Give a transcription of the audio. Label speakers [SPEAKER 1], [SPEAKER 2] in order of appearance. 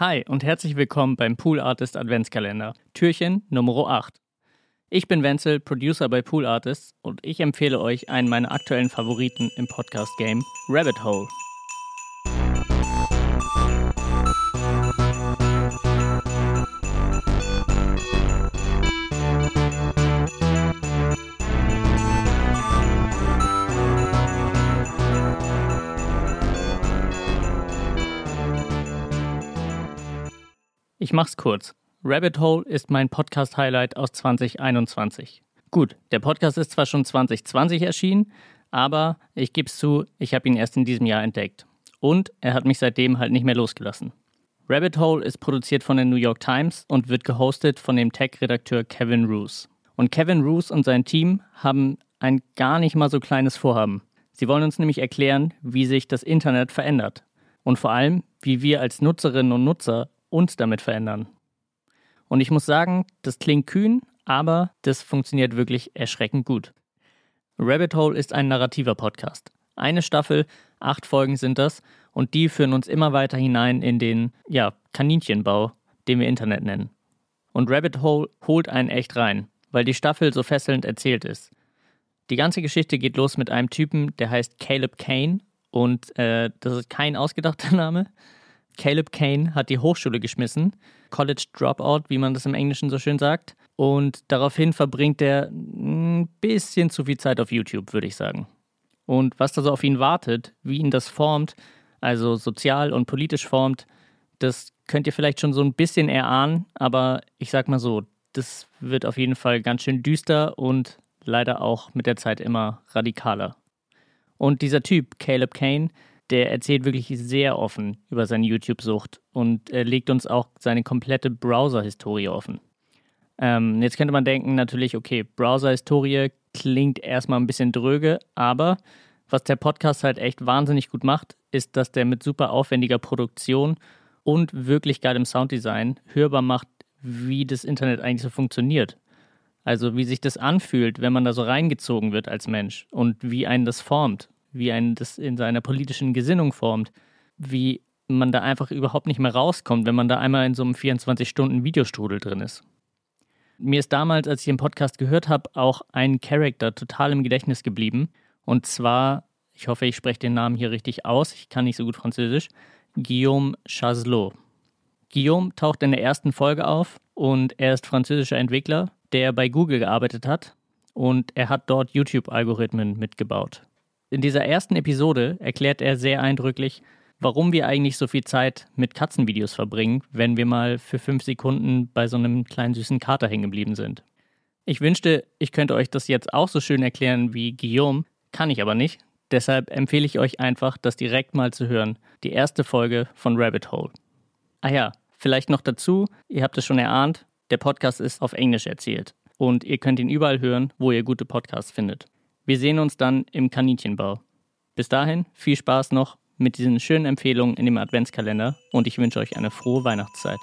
[SPEAKER 1] Hi und herzlich willkommen beim Pool Artist Adventskalender, Türchen Nummer 8. Ich bin Wenzel, Producer bei Pool Artists und ich empfehle euch einen meiner aktuellen Favoriten im Podcast-Game, Rabbit Hole. Ich mach's kurz. Rabbit Hole ist mein Podcast-Highlight aus 2021. Gut, der Podcast ist zwar schon 2020 erschienen, aber ich gebe es zu, ich habe ihn erst in diesem Jahr entdeckt. Und er hat mich seitdem halt nicht mehr losgelassen. Rabbit Hole ist produziert von der New York Times und wird gehostet von dem Tech-Redakteur Kevin Roos. Und Kevin Roos und sein Team haben ein gar nicht mal so kleines Vorhaben. Sie wollen uns nämlich erklären, wie sich das Internet verändert. Und vor allem, wie wir als Nutzerinnen und Nutzer uns damit verändern. Und ich muss sagen, das klingt kühn, aber das funktioniert wirklich erschreckend gut. Rabbit Hole ist ein narrativer Podcast. Eine Staffel, acht Folgen sind das, und die führen uns immer weiter hinein in den, ja, Kaninchenbau, den wir Internet nennen. Und Rabbit Hole holt einen echt rein, weil die Staffel so fesselnd erzählt ist. Die ganze Geschichte geht los mit einem Typen, der heißt Caleb Kane, und äh, das ist kein ausgedachter Name. Caleb Kane hat die Hochschule geschmissen, College Dropout, wie man das im Englischen so schön sagt. Und daraufhin verbringt er ein bisschen zu viel Zeit auf YouTube, würde ich sagen. Und was da so auf ihn wartet, wie ihn das formt, also sozial und politisch formt, das könnt ihr vielleicht schon so ein bisschen erahnen, aber ich sag mal so, das wird auf jeden Fall ganz schön düster und leider auch mit der Zeit immer radikaler. Und dieser Typ, Caleb Kane, der erzählt wirklich sehr offen über seine YouTube-Sucht und er legt uns auch seine komplette Browser-Historie offen. Ähm, jetzt könnte man denken, natürlich, okay, Browser-Historie klingt erstmal ein bisschen dröge, aber was der Podcast halt echt wahnsinnig gut macht, ist, dass der mit super aufwendiger Produktion und wirklich geilem Sounddesign hörbar macht, wie das Internet eigentlich so funktioniert. Also wie sich das anfühlt, wenn man da so reingezogen wird als Mensch und wie einen das formt wie einen das in seiner politischen Gesinnung formt, wie man da einfach überhaupt nicht mehr rauskommt, wenn man da einmal in so einem 24-Stunden-Videostrudel drin ist. Mir ist damals, als ich den Podcast gehört habe, auch ein Charakter total im Gedächtnis geblieben. Und zwar, ich hoffe, ich spreche den Namen hier richtig aus, ich kann nicht so gut Französisch, Guillaume Chaslot. Guillaume taucht in der ersten Folge auf und er ist französischer Entwickler, der bei Google gearbeitet hat und er hat dort YouTube-Algorithmen mitgebaut. In dieser ersten Episode erklärt er sehr eindrücklich, warum wir eigentlich so viel Zeit mit Katzenvideos verbringen, wenn wir mal für fünf Sekunden bei so einem kleinen süßen Kater hängen geblieben sind. Ich wünschte, ich könnte euch das jetzt auch so schön erklären wie Guillaume, kann ich aber nicht. Deshalb empfehle ich euch einfach, das direkt mal zu hören. Die erste Folge von Rabbit Hole. Ah ja, vielleicht noch dazu, ihr habt es schon erahnt, der Podcast ist auf Englisch erzählt. Und ihr könnt ihn überall hören, wo ihr gute Podcasts findet. Wir sehen uns dann im Kaninchenbau. Bis dahin, viel Spaß noch mit diesen schönen Empfehlungen in dem Adventskalender und ich wünsche euch eine frohe Weihnachtszeit.